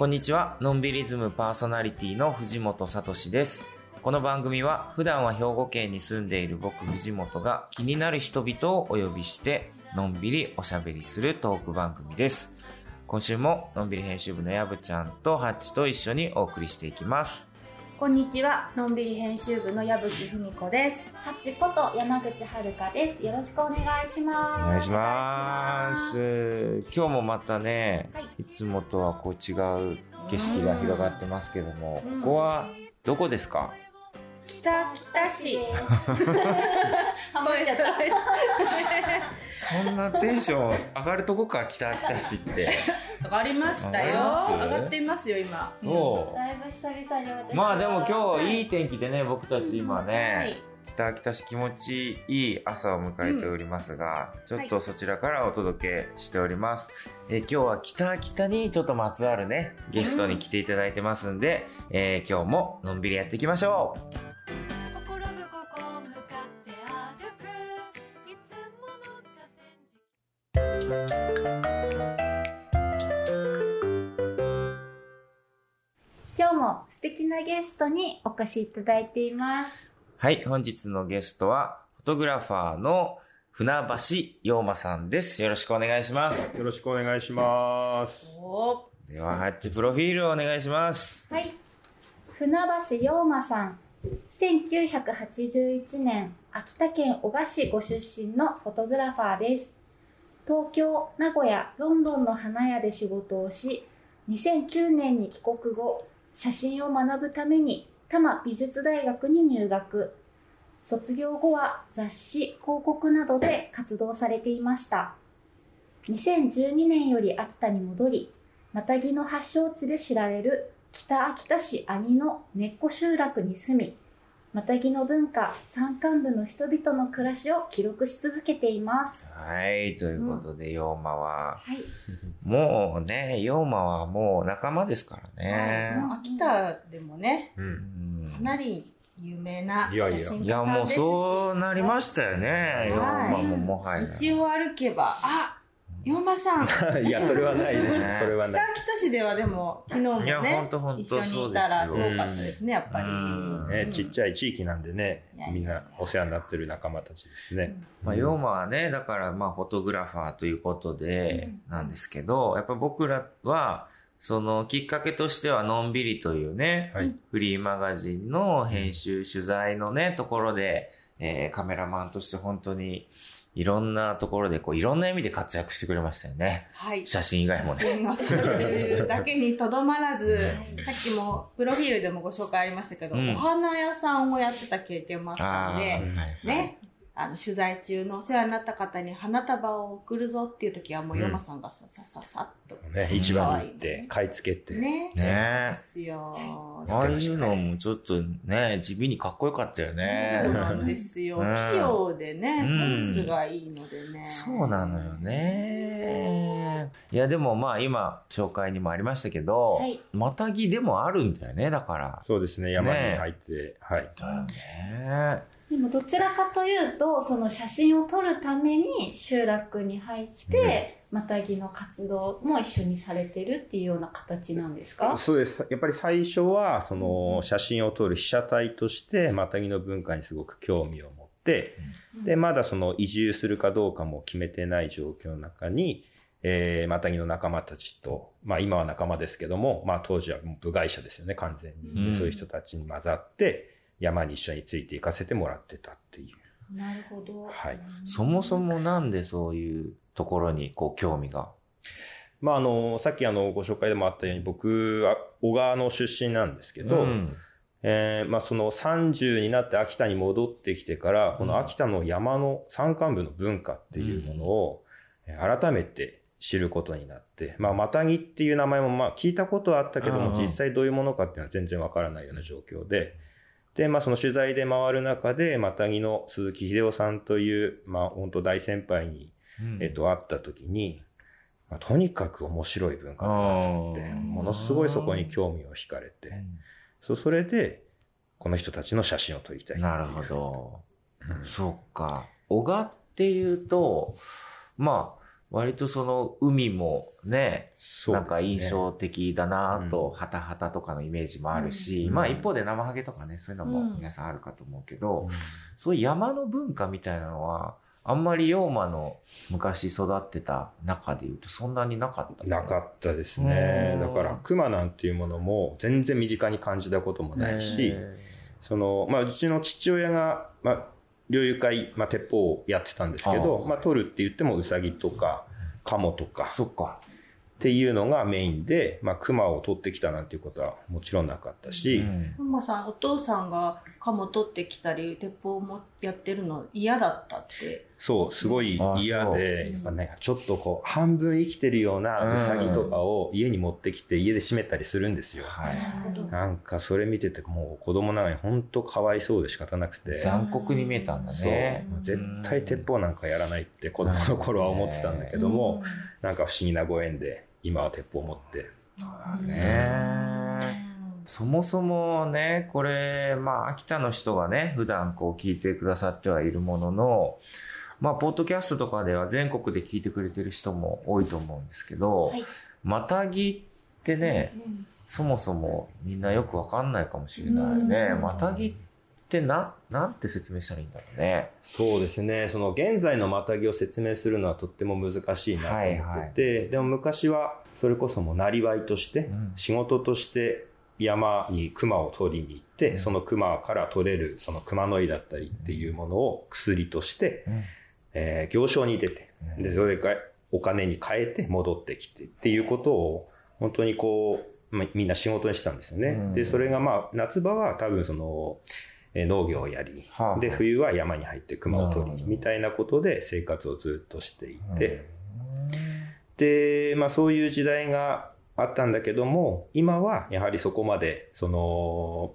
こんにちは。のんびりズムパーソナリティの藤本聡です。この番組は普段は兵庫県に住んでいる僕藤本が気になる人々をお呼びしてのんびりおしゃべりするトーク番組です。今週ものんびり編集部のやぶちゃんとハッチと一緒にお送りしていきます。こんにちは、のんびり編集部の矢吹文子です。ハッチこと山口遥です。よろしくお願いします。お願いします。今日もまたね、はいい、つもとはこう違う景色が広がってますけども、うんここはどこですか？北北市。ハマっちゃった。そんなテンション上がるとこか、北秋田市って。上がりましたよ。上がっていますよ、今。そう。だいぶ久々に私まあでも今日いい天気でね、僕たち今ね、はい。北秋田市気持ちいい朝を迎えておりますが、ちょっとそちらからお届けしております。えー今日は北秋田にちょっとまつわるね、ゲストに来ていただいてますんで、えー今日ものんびりやっていきましょう。今日も素敵なゲストにお越しいただいています。はい、本日のゲストは、フォトグラファーの船橋陽馬さんです。よろしくお願いします。よろしくお願いします。おでは、ハッチプロフィールをお願いします。はい。船橋陽馬さん。1981年、秋田県男鹿市ご出身のフォトグラファーです。東京、名古屋、ロンドンの花屋で仕事をし、2009年に帰国後、写真を学ぶために多摩美術大学に入学。卒業後は雑誌、広告などで活動されていました。2012年より秋田に戻り、マタギの発祥地で知られる北秋田市兄の根っこ集落に住み、マタギの文化、山間部の人々の暮らしを記録し続けています。はい、ということで、陽馬は、はい。もうね、陽馬はもう仲間ですからね。もう秋田でもね、う。うんんかなり有名ないやいや写真いや、もう。そうなりましたよね、陽馬ももはや。道を歩けば、あ洋馬さん。いや、それはないねです。それは北ない。秋田市ではでも、昨日もね、一緒にそうですよ。いたらすごかったですね、やっぱり。ちっちゃい地域なんでねみんなお世話になってる仲間たちですね。まあ、ヨーマはね、だから、まあ、フォトグラファーということで、なんですけど、やっぱ僕らは、その、きっかけとしては、のんびりというね、はい。フリーマガジンの編集、取材のね、ところで、えーカメラマンとして本当に、いろんなところで、こう、いろんな意味で活躍してくれましたよね。はい。写真以外もね。写真を撮るだけにとどまらず、うんさっきもプロフィールでもご紹介ありましたけど、うんお花屋さんをやってた経験もあったああ、んで、ね、あの、取材中のお世話になった方に花束を送るぞっていう時はもう、うんヨマさんがささささっと。ね、市場に行って、買い付けて。ね。ねですよ。ああいうのもちょっとね、地味にかっこよかったよそうね。なんですよ。うん器用でね、うんセンスがいいのでね。そうなのよね。いや、でもまあ今、紹介にもありましたけど、はいまたぎでもあるんだよね、だから。そうですね、山に入って、はい。だよね。でもどちらかというと、その写真を撮るために集落に入って、またぎの活動も一緒にされてるっていうような形なんですか？そうです。やっぱり最初は、その、写真を撮る被写体として、マタギの文化にすごく興味を持って、で、まだその移住するかどうかも決めてない状況の中に、えー、マタギの仲間たちと、まあ今は仲間ですけども、まあ当時は部外者ですよね、完全に。うん。そういう人たちに混ざって、山に一緒について行かせてもらってたっていう。なるほど。はい。そもそもなんでそういうところにこう興味が？まああの、さっきあの、ご紹介でもあったように、僕は小川の出身なんですけど、うんえーまあその30になって秋田に戻ってきてから、この秋田の山の山間部の文化っていうものを、えー改めて知ることになって、まあ、マタギっていう名前もまあ聞いたことはあったけども、実際どういうものかっていうのは全然わからないような状況で、で、まあその取材で回る中で、マタギの鈴木秀夫さんという、まあ本当大先輩に、うん。えっと、会った時に、まあとにかく面白い文化だなと思って、うんものすごいそこに興味を惹かれて、そうそれで、この人たちの写真を撮りたいなるほど。うん。そうか。小川っていうと、まあ、割とその海もね、ね。なんか印象的だなと、うん。ハタハタとかのイメージもあるし、うん。まあ一方で生ハゲとかね、そういうのもうん。皆さんあるかと思うけど、うん。そういう山の文化みたいなのは、あんまり龍馬の昔育ってた中で言うとそんなになかった。な。かったですね。うん。だから、熊なんていうものも全然身近に感じたこともないし、その、まあ、うちの父親が、まあ、猟友会、まあ、鉄砲をやってたんですけど、ああまあ、取るって言っても、ウサギとか、カモとか、そっか。っていうのがメインで、まあ、熊を取ってきたなんていうことはもちろんなかったし、うん。本間さんお父さんがカモ取ってきたり鉄砲もやってるの嫌だったって。そう、すごい嫌あで、そう。やっぱね、ちょっとこう、半分生きてるようなウサギとかを家に持ってきて家で締めたりするんですよ。はい。なんかそれ見てて、もう子供ながらに本当かわいそうで仕方なくて。残酷に見えたんだね。そう。絶対鉄砲なんかやらないって子供の頃は思ってたんだけども、なんか不思議なご縁で今は鉄砲を持って。ねそもそもね、これ、まあ、秋田の人がね、普段こう聞いてくださってはいるものの、まあ、ポッドキャストとかでは全国で聞いてくれてる人も多いと思うんですけど、はい。またぎってね、そもそもみんなよくわかんないかもしれないよね。うんまたぎってな、なんて説明したらいいんだろうね。そうですね。その現在のまたぎを説明するのはとっても難しいなと思ってて、でも昔はそれこそもうなりわいとして、うん。仕事として山に熊を取りに行って、うん。その熊から取れるその熊の井だったりっていうものを薬として、えー行商に出て、うん。でそれがお金に変えて戻ってきてっていうことを本当にこう、まあみんな仕事にしたんですよね。うん。でそれがまあ夏場は多分そのえー農業をやり、はあで冬は山に入って熊を取りみたいなことで生活をずっとしていて、うん。で、まあそういう時代があったんだけども、今はやはりそこまで、その、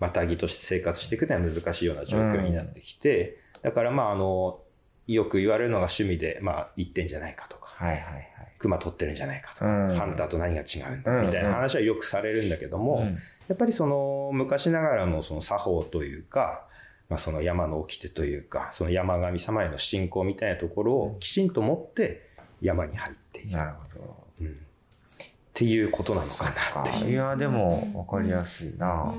またぎとして生活していくのは難しいような状況になってきて、だからまああの、よく言われるのが趣味で、まあ言ってんじゃないかとか、はいはいはい。熊取ってるんじゃないかとか、うんハンターと何が違うんだうんみたいな話はよくされるんだけども、うんやっぱりその昔ながらのその作法というか、まあ、その山の掟というか、その山神様への信仰みたいなところをきちんと持って山に入っている。なるほど。うんっていうことなのかなっていう。いや、でも、わかりやすいな。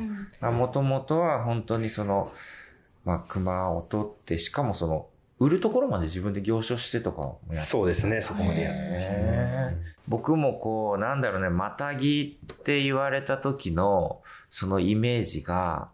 もともとは本当にその、まあ、熊を取って、しかもその、売るところまで自分で行商してとかもやってそうですね、そこまでやってましたへね。僕もこう、なんだろうね、またぎって言われた時の、そのイメージが、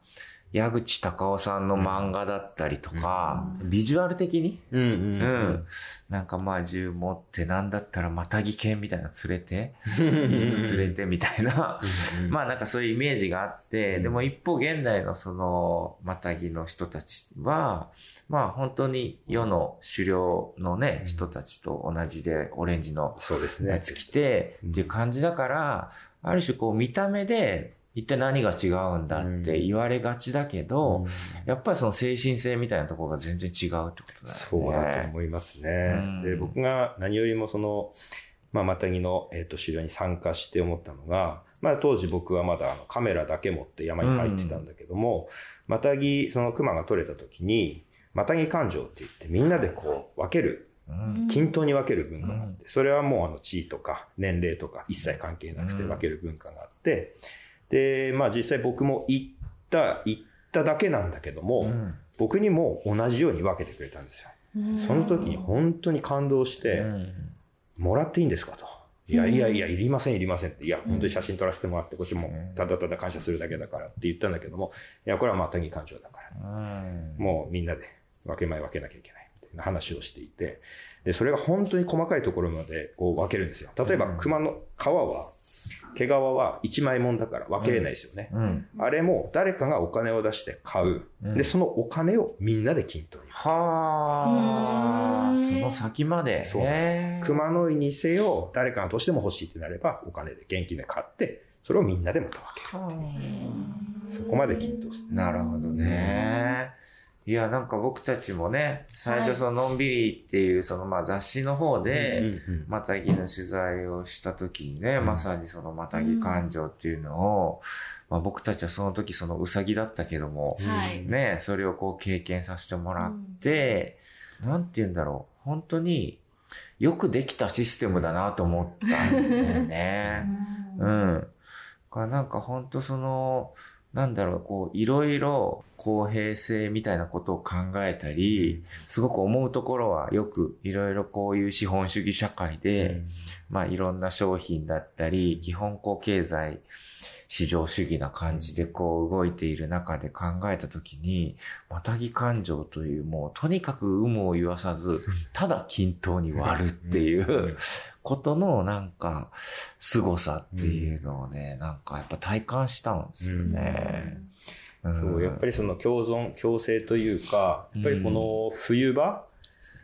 矢口隆夫さんの漫画だったりとか、ビジュアル的に、うんうんううん。ん。なんかまあ銃持って、なんだったらまたぎ犬みたいなの連れて、う ん連れてみたいな、うんまあなんかそういうイメージがあって、うん。でも一方現代のその、またぎの人たちは、まあ本当に世の狩猟のね、うん。人たちと同じでオレンジの。やつ着て、うんっていう感じだから、ある種こう見た目で一体何が違うんだって言われがちだけど、やっぱりその精神性みたいなところが全然違うってことだよね。そうだと思いますね。うん。で、僕が何よりもその、まあ、マタギの、えっ、と、狩猟に参加して思ったのが、まあ、当時僕はまだあのカメラだけ持って山に入ってたんだけども、マタギ、その熊が取れた時に、マタギ勘定って言ってみんなでこう分ける、うん。均等に分ける文化があって、それはもうあの地位とか年齢とか一切関係なくてうん。分ける文化があって、で、まあ実際僕も行った、行っただけなんだけども、うん僕にも同じように分けてくれたんですよ。その時に本当に感動して、うんもらっていいんですかと。いやいやいや、いりません、いりませんって。いや、うん本当に写真撮らせてもらって、こっちもうんただただ感謝するだけだからって言ったんだけども、いや、これはまたぎ感情だから。うんもうみんなで分け前分けなきゃいけないみたいな話をしていて、で、それが本当に細かいところまでこう分けるんですよ。例えばうん熊の皮は、毛皮は一枚もんだから分けれないですよね。うん。あれも誰かがお金を出して買う。うんで、そのお金をみんなで均等に。はあ、うんその先まで。そうです。ー熊の井にせよ、誰かがどうしても欲しいってなれば、お金で現金で買って、それをみんなでまた分ける。そこまで均等する。なるほどね。いや、なんか僕たちもね、最はい。初そののんびりっていうそのまあ雑誌の方で、またぎの取材をした時にね、うん。まさにそのまたぎ感情っていうのを、まあ僕たちはその時そのうさぎだったけども、はい。ね、それをこう経験させてもらって、なんて言うんだろう、本当によくできたシステムだなと思ったんだよね。うん。かなんか本当その、なんだろう、こう、いろいろ公平性みたいなことを考えたり、すごく思うところはよくいろいろこういう資本主義社会で、まあいろんな商品だったり、基本こう経済市場主義な感じでこう動いている中で考えたときに、またぎ感情というもうとにかく有無を言わさず、ただ均等に割るっていうことのなんか凄さっていうのをね、なんかやっぱ体感したんですよね。んそう、やっぱりその共存、共生というか、やっぱりこの冬場、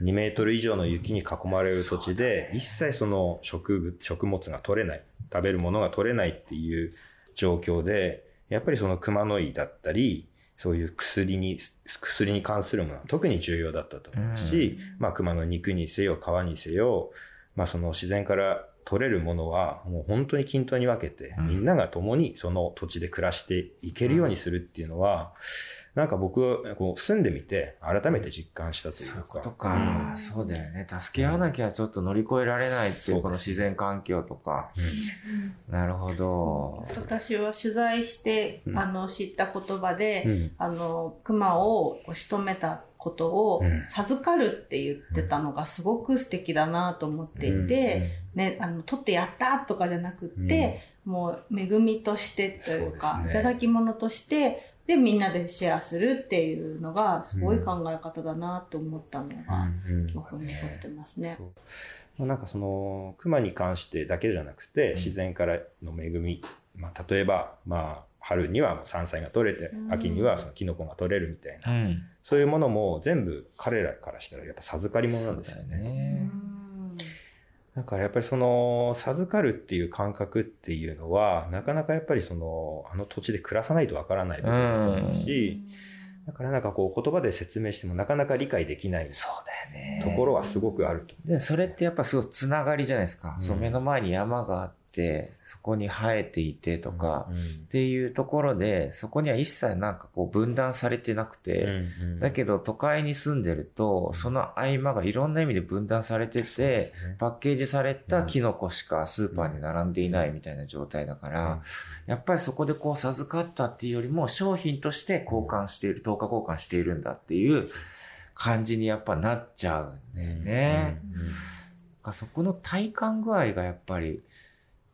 2メートル以上の雪に囲まれる土地で、一切その植物、食物が取れない、食べるものが取れないっていう状況で、やっぱりその熊の井だったり、そういう薬に、薬に関するものは特に重要だったと思うし、まあ熊の肉にせよ、皮にせよ、まあその自然から取れるものはもう本当に均等に分けて、うんみんなが共にその土地で暮らしていけるようにするっていうのは、なんか僕はこう住んでみて改めて実感したというそういうか。ことか、そうだよね。助け合わなきゃちょっと乗り越えられないっていう、この自然環境とか。うんなるほど。私は取材して、うんあの知った言葉で、うんあの熊をこう仕留めたことをうん。授かるって言ってたのがすごく素敵だなと思っていて、ね、あの取ってやったとかじゃなくって、もう恵みとしてというかいただき物としてでみんなでシェアするっていうのがすごい考え方だなと思ったのが記憶に残ってますね。そう。まあなんかその熊に関してだけじゃなくて、ん。自然からの恵み、まあ、例えば、まあ、春には山菜が取れてうん秋にはそのキノコが取れるみたいな、うん。そういうものも全部彼らからしたらやっぱ授かり物なんですよそうだよね。ね。だからやっぱりその授かるっていう感覚っていうのはなかなかやっぱりそのあの土地で暮らさないとわからない部分だと思うし、だからなんかこう言葉で説明してもなかなか理解できないそうだよね。ところはすごくあると。で、それってやっぱすごいつながりじゃないですか。うんそう目の前に山があって、そこに生えていてとか、っていうところで、そこには一切なんかこう分断されてなくて、だけど都会に住んでると、その合間がいろんな意味で分断されてて、パッケージされたキノコしかスーパーに並んでいないみたいな状態だから、やっぱりそこでこう授かったっていうよりも商品として交換している、等価交換しているんだっていう感じにやっぱなっちゃうんだよね。そこの体感具合がやっぱり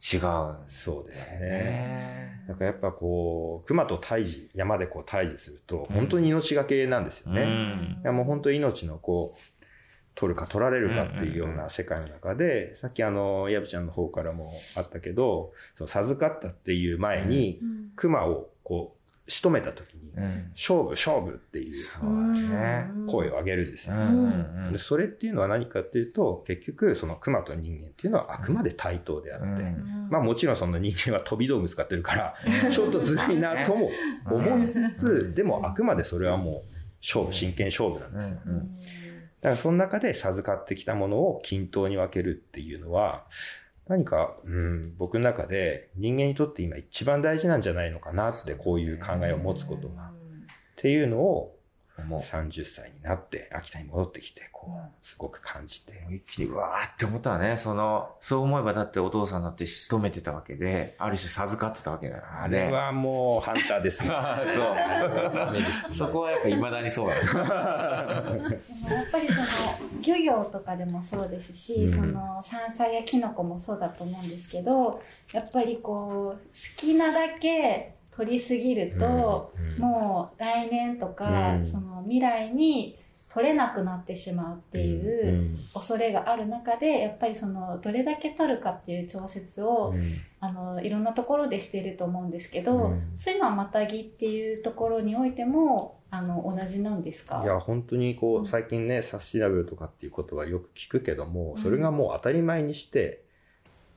違うそうですね。ね。なんかやっぱこう、熊と対峙、山でこう対峙すると、うん本当に命がけなんですようね。いん。やもう本当に命のこう、取るか取られるかっていうような世界の中で、さっきあの、やぶちゃんの方からもあったけど、その授かったっていう前に、熊をこう、仕留めた時に、うん。勝負勝負っていう。声を上げるんですよ。うんうんでそれっていうのは何かっていうと、結局その熊と人間っていうのはあくまで対等であって、うんまあもちろんその人間は飛び道具使ってるから、ちょっとずるいなとも思いつつ、でもあくまでそれはもう勝負、真剣勝負なんですよ。だからその中で授かってきたものを均等に分けるっていうのは、何か、うん、僕の中で人間にとって今一番大事なんじゃないのかなってこういう考えを持つことが。っていうのを、もう30歳になって秋田に戻ってきて、こう、すごく感じて。一気にうわーって思ったわね。その、そう思えばだってお父さんだって仕留めてたわけで、ある種授かってたわけだよ。あれはもうハンターですね。そうそこはやっぱ未だにそうだね。でもやっぱりその漁業とかでもそうですし、うんその山菜やキノコもそうだと思うんですけどやっぱりこう好きなだけ取りすぎると、うんもう来年とか、うん。その未来に取れなくなってしまうっていう恐れがある中でやっぱりそのどれだけ取るかっていう調節を、うん。あのいろんなところでしてると思うんですけど、うん。そういうのはまたぎっていうところにおいてもあの同じなんですか？いや、本当にこうん。う、最近ね、サスティナブルとかっていうことはよく聞くけども、それがもう当たり前にして、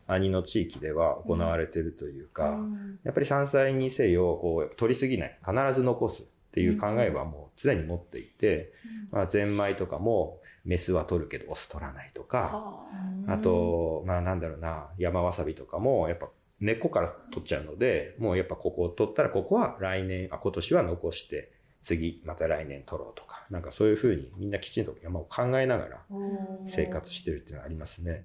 兄の地域では行われてるというか、うんやっぱり山菜にせよ、こう、取りすぎない。必ず残すっっていう考えはもう常に持っていて、まあ、ゼンマイとかもメスは取るけどオス取らないとか、あと、まあなんだろうな、山わさびとかもやっぱ根っこから取っちゃうので、もうやっぱここを取ったらここは来年、あ、今年は残して、次また来年取ろうとか、なんかそういうふうにみんなきちんと山を考えながら生活してるっていうのはありますね。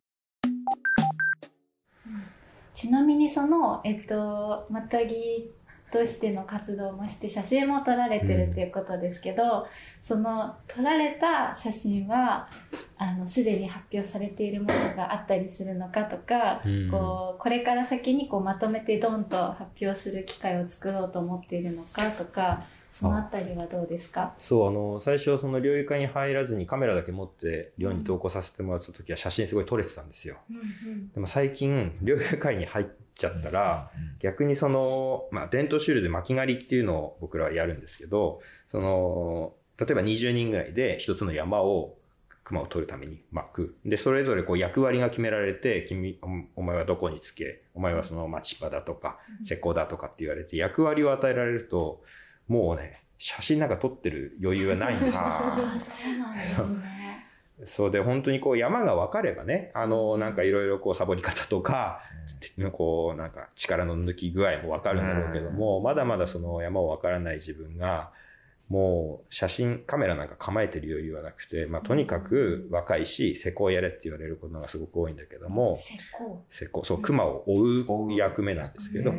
ちなみにその、えっと、またぎとしての活動もして写真も撮られてるっていうことですけど、その撮られた写真はあのすでに発表されているものがあったりするのかとか、うん。こうこれから先にこうまとめてドンと発表する機会を作ろうと思っているのかとかそのあたりはどうですか？そう、あの、最初その猟友会に入らずにカメラだけ持って猟に投稿させてもらった時は写真すごい撮れてたんですよ。でも最近、猟友会に入っちゃったら、逆にその、まあ、伝統シールで巻き狩りっていうのを僕らはやるんですけど、その、例えば20人ぐらいで一つの山を、熊を取るために巻く。で、それぞれこう役割が決められて、君、おお前はどこにつけ、お前はその町場だとか、石膏だとかって言われて、役割を与えられると、もうね、写真なんか撮ってる余裕はないんですよ。そうなんですね。そうで、本当にこう山が分かればね、あの、なんかいろいろこうサボり方とか、こうなんか力の抜き具合も分かるんだろうけども、まだまだその山を分からない自分が、もう写真、カメラなんか構えてる余裕はなくて、まあとにかく若いし、施工やれって言われることがすごく多いんだけども、施工、そう、熊を追う役目なんですけど、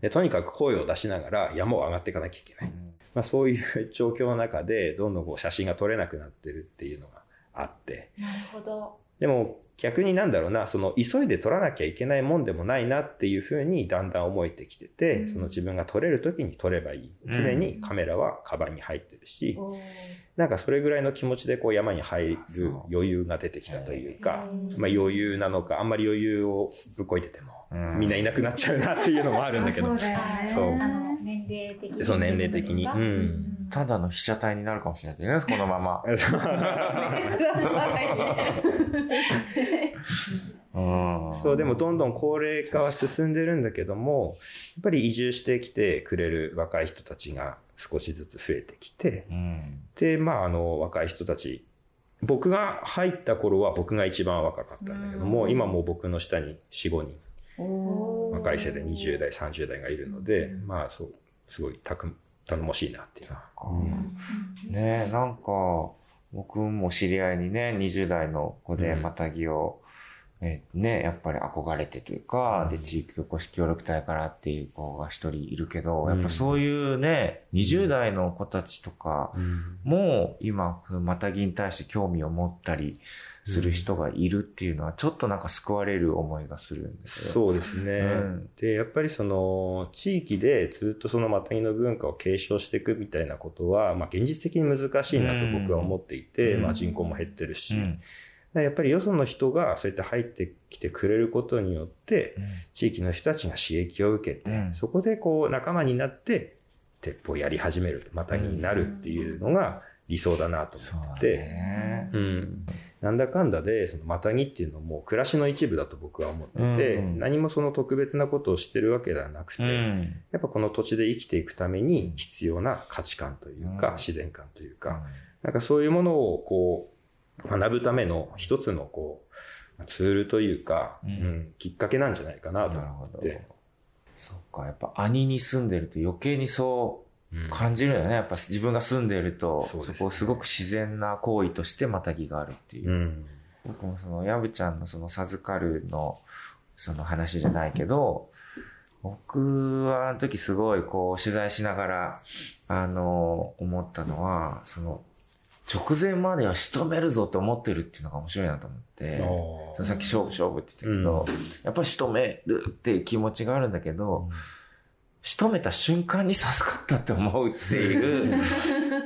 でとにかく声を出しながら山を上がっていかなきゃいけない。まあそういう状況の中で、どんどんこう写真が撮れなくなってるっていうのがあって、なるほどでも逆になんだろうな、その急いで撮らなきゃいけないもんでもないなっていうふうにだんだん思えてきてて、うん。その自分が撮れる時に撮ればいい。うん。常にカメラはカバンに入ってるし、おー。なんかそれぐらいの気持ちでこう山に入る余裕が出てきたというか、うん。まあ余裕なのか、あんまり余裕をぶっこいてても、うん。みんないなくなっちゃうなっていうのもあるんだけど。そう、年齢的に。そう年齢的に。うんただの被写体になるかもしれないけどね、このまま。ください。うんそう、でもどんどん高齢化は進んでるんだけども、やっぱり移住してきてくれる若い人たちが少しずつ増えてきて、うん。で、まあ、あの、若い人たち、僕が入った頃は僕が一番若かったんだけども、うん今もう僕の下に4、5人、若い世代20代、30代がいるので、まあ、そう、すごいたく頼もしいなっていう。かうんねなんか、僕も知り合いにね、20代の子でうん。またぎを、えーね、やっぱり憧れてというか、で、地域おこし協力隊からっていう子が一人いるけど、うんやっぱそういうね、20代の子たちとか、もう今、またぎに対して興味を持ったりする人がいるっていうのは、ちょっとなんか救われる思いがするんですよ。そうですね。うんで、やっぱりその、地域でずっとそのマタギの文化を継承していくみたいなことは、まあ現実的に難しいなと僕は思っていて、うんまあ人口も減ってるし、うん。やっぱりよその人がそうやって入ってきてくれることによって、地域の人たちが刺激を受けて、うん。そこでこう仲間になって、鉄砲をやり始める、マタギになるっていうのが理想だなと思って、ね。うん、なんだかんだで、そのマタギっていうのも暮らしの一部だと僕は思ってて、うん。何もその特別なことをしてるわけではなくて、うん。やっぱこの土地で生きていくために必要な価値観というか、うん。自然観というか、なんかそういうものをこう、学ぶための一つのこう、ツールというか、うんうんきっかけなんじゃないかなと思って。。そっか、やっぱ兄に住んでると余計にそううん感じるよね。やっぱ自分が住んでると、そねそこをすごく自然な行為としてまたぎがあるっていう。うん。僕もその、やぶちゃんのその授かるの、その話じゃないけど、僕はあの時すごいこう取材しながら、あの、思ったのは、その、直前までは仕留めるぞって思ってるっていうのが面白いなと思って、さっき勝負勝負って言ったけど、やっぱり仕留めるっていう気持ちがあるんだけど、仕留めた瞬間に授かったって思うっていう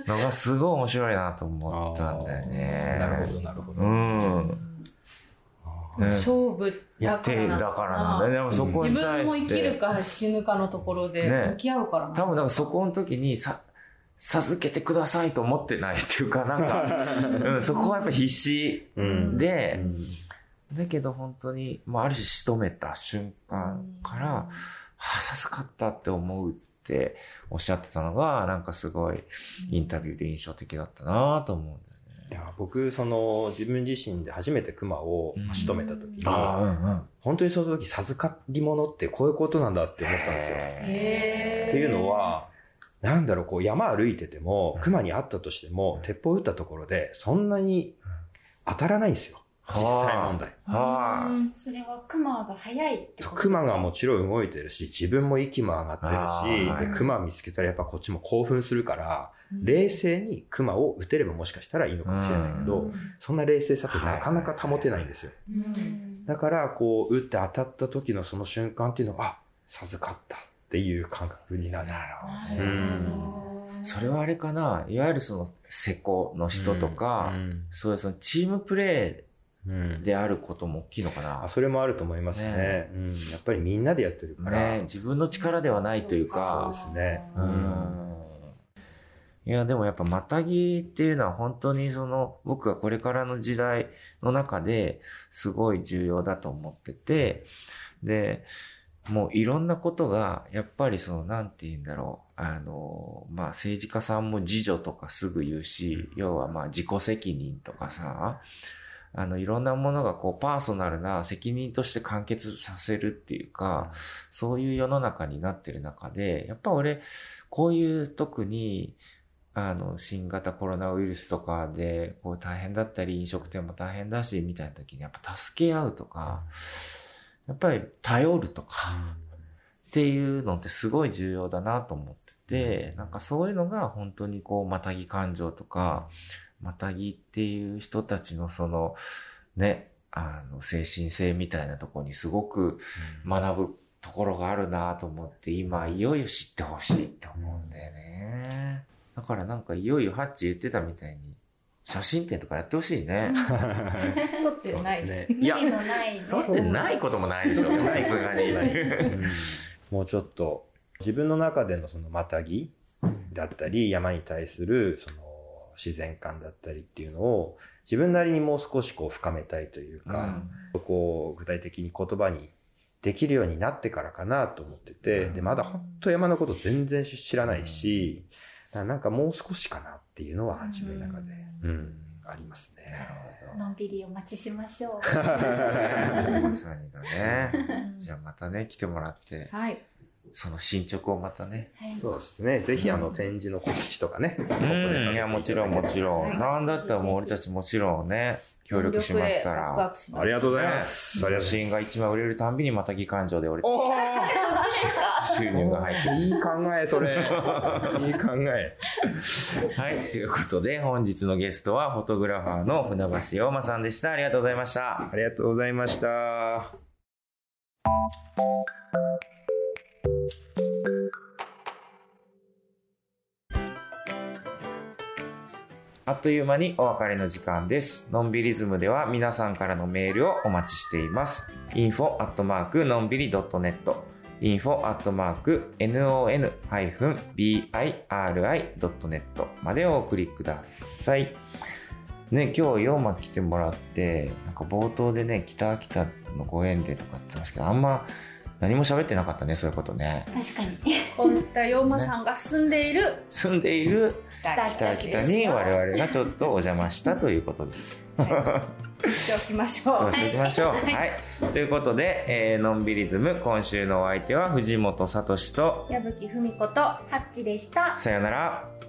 のがすごい面白いなと思ったんだよね。なるほど、なるほど。うん。ね勝負やってだからだからなんだよ。ね。でもそこ自に対分も生きるか死ぬかのところでね。向き合うからな。多分だからそこの時にさ、授けてくださいと思ってないっていうか、なんか、うん、そこはやっぱ必死うんで、だけど本当に、まあ、ある種仕留めた瞬間から、ああ、授かったって思うっっておっしゃってたのが、なんかすごいインタビューで印象的だったなと思うんだよね。いや僕その自分自身で初めて熊をうん仕留めた時に、ああ、うんうん。本当にその時授かり物ってこういうことなんだって思ったんですよ。へーっていうのは、なんだろう、こう山歩いてても、熊に会ったとしても、鉄砲撃ったところで、そんなに当たらないんですよ。実際問題。はうん。それはクマが早いってことですか？熊がもちろん動いてるし、自分も息も上がってあるし、ーで熊見つけたらやっぱこっちも興奮するから、冷静に熊を撃てればもしかしたらいいのかもしれないけど、そんな冷静さってなかなか保てないんですよ。うん。だから、こう、撃って当たった時のその瞬間っていうのが、あ、授かったっていう感覚になる。なるほどなね。るほどそれはあれかな、いわゆるその、施工の人とか、うんそういうそのチームプレうんーであることも大きいのかなあ。それもあると思いますねねうん。やっぱりみんなでやってるから。ね、自分の力ではないというか、そうですねう。ん。いや、でもやっぱ、またぎっていうのは本当にその、僕がこれからの時代の中ですごい重要だと思ってて、で、もういろんなことが、やっぱりその、なんて言うんだろう、あの、まあ政治家さんも自助とかすぐ言うし、要はまあ自己責任とかさ、あの、いろんなものがこう、パーソナルな責任として完結させるっていうか、そういう世の中になってる中で、やっぱ俺、こういう特に、あの、新型コロナウイルスとかで、こう大変だったり、飲食店も大変だし、みたいな時にやっぱ助け合うとか、やっぱり頼るとか、っていうのってすごい重要だなと思ってて、なんかそういうのが本当にこう、またぎ感情とか、またぎっていう人たちのその、ね、あの、精神性みたいなところにすごく学ぶところがあるなと思って、今いよいよ知ってほしいって思うんだよね。だからなんかいよいよハッチ言ってたみたいに、写真展とかやってほしいね。撮ってない。ね。いね。撮ってないこともないでしょ、さすがに。うん。もうちょっと自分の中でのそのまたぎだったり山に対するその自然観だったりっていうのを自分なりにもう少しこう深めたいというか、こう具体的に言葉にできるようになってからかなと思ってて、うんでまだ本当山のこと全然知らないし、なんかもう少しかなっていうのは自分の中で、うんありますね。のんびりお待ちしましょう。まさにだね。じゃあまたね、来てもらって、はい。その進捗をまたね。はいそうですね。ぜひあの展示の告知とかね。うん、いや、もちろんもちろん。なんだったらもう俺たちもちろんね、協力しますから。ありがとうございます。写真が一枚売れるたんびにまたぎ感情で俺、お収入が入ってーいい考え、それ。いい考え。はい。ということで、本日のゲストは、フォトグラファーの船橋陽馬さんでした。ありがとうございました。ありがとうございました。あっという間にお別れの時間です。のんびりズムでは皆さんからのメールをお待ちしています。info アットマークのんびり .net info アットマーク non-biri.net までお送りください。ね、今日、ヨーマ来てもらって、なんか冒頭でね、北秋田のご縁でとかって言ってましたけど、あんま何も喋ってなかったね、そういうことね。確かに。本田陽馬さんが住んでいる住んでいる北北に我々がちょっとお邪魔したということです。しておきましょうそうしておきましょう。はい。ということで、えーのんびりズム、今週のお相手は藤本聡と、矢吹文子とハッチでした。さよなら。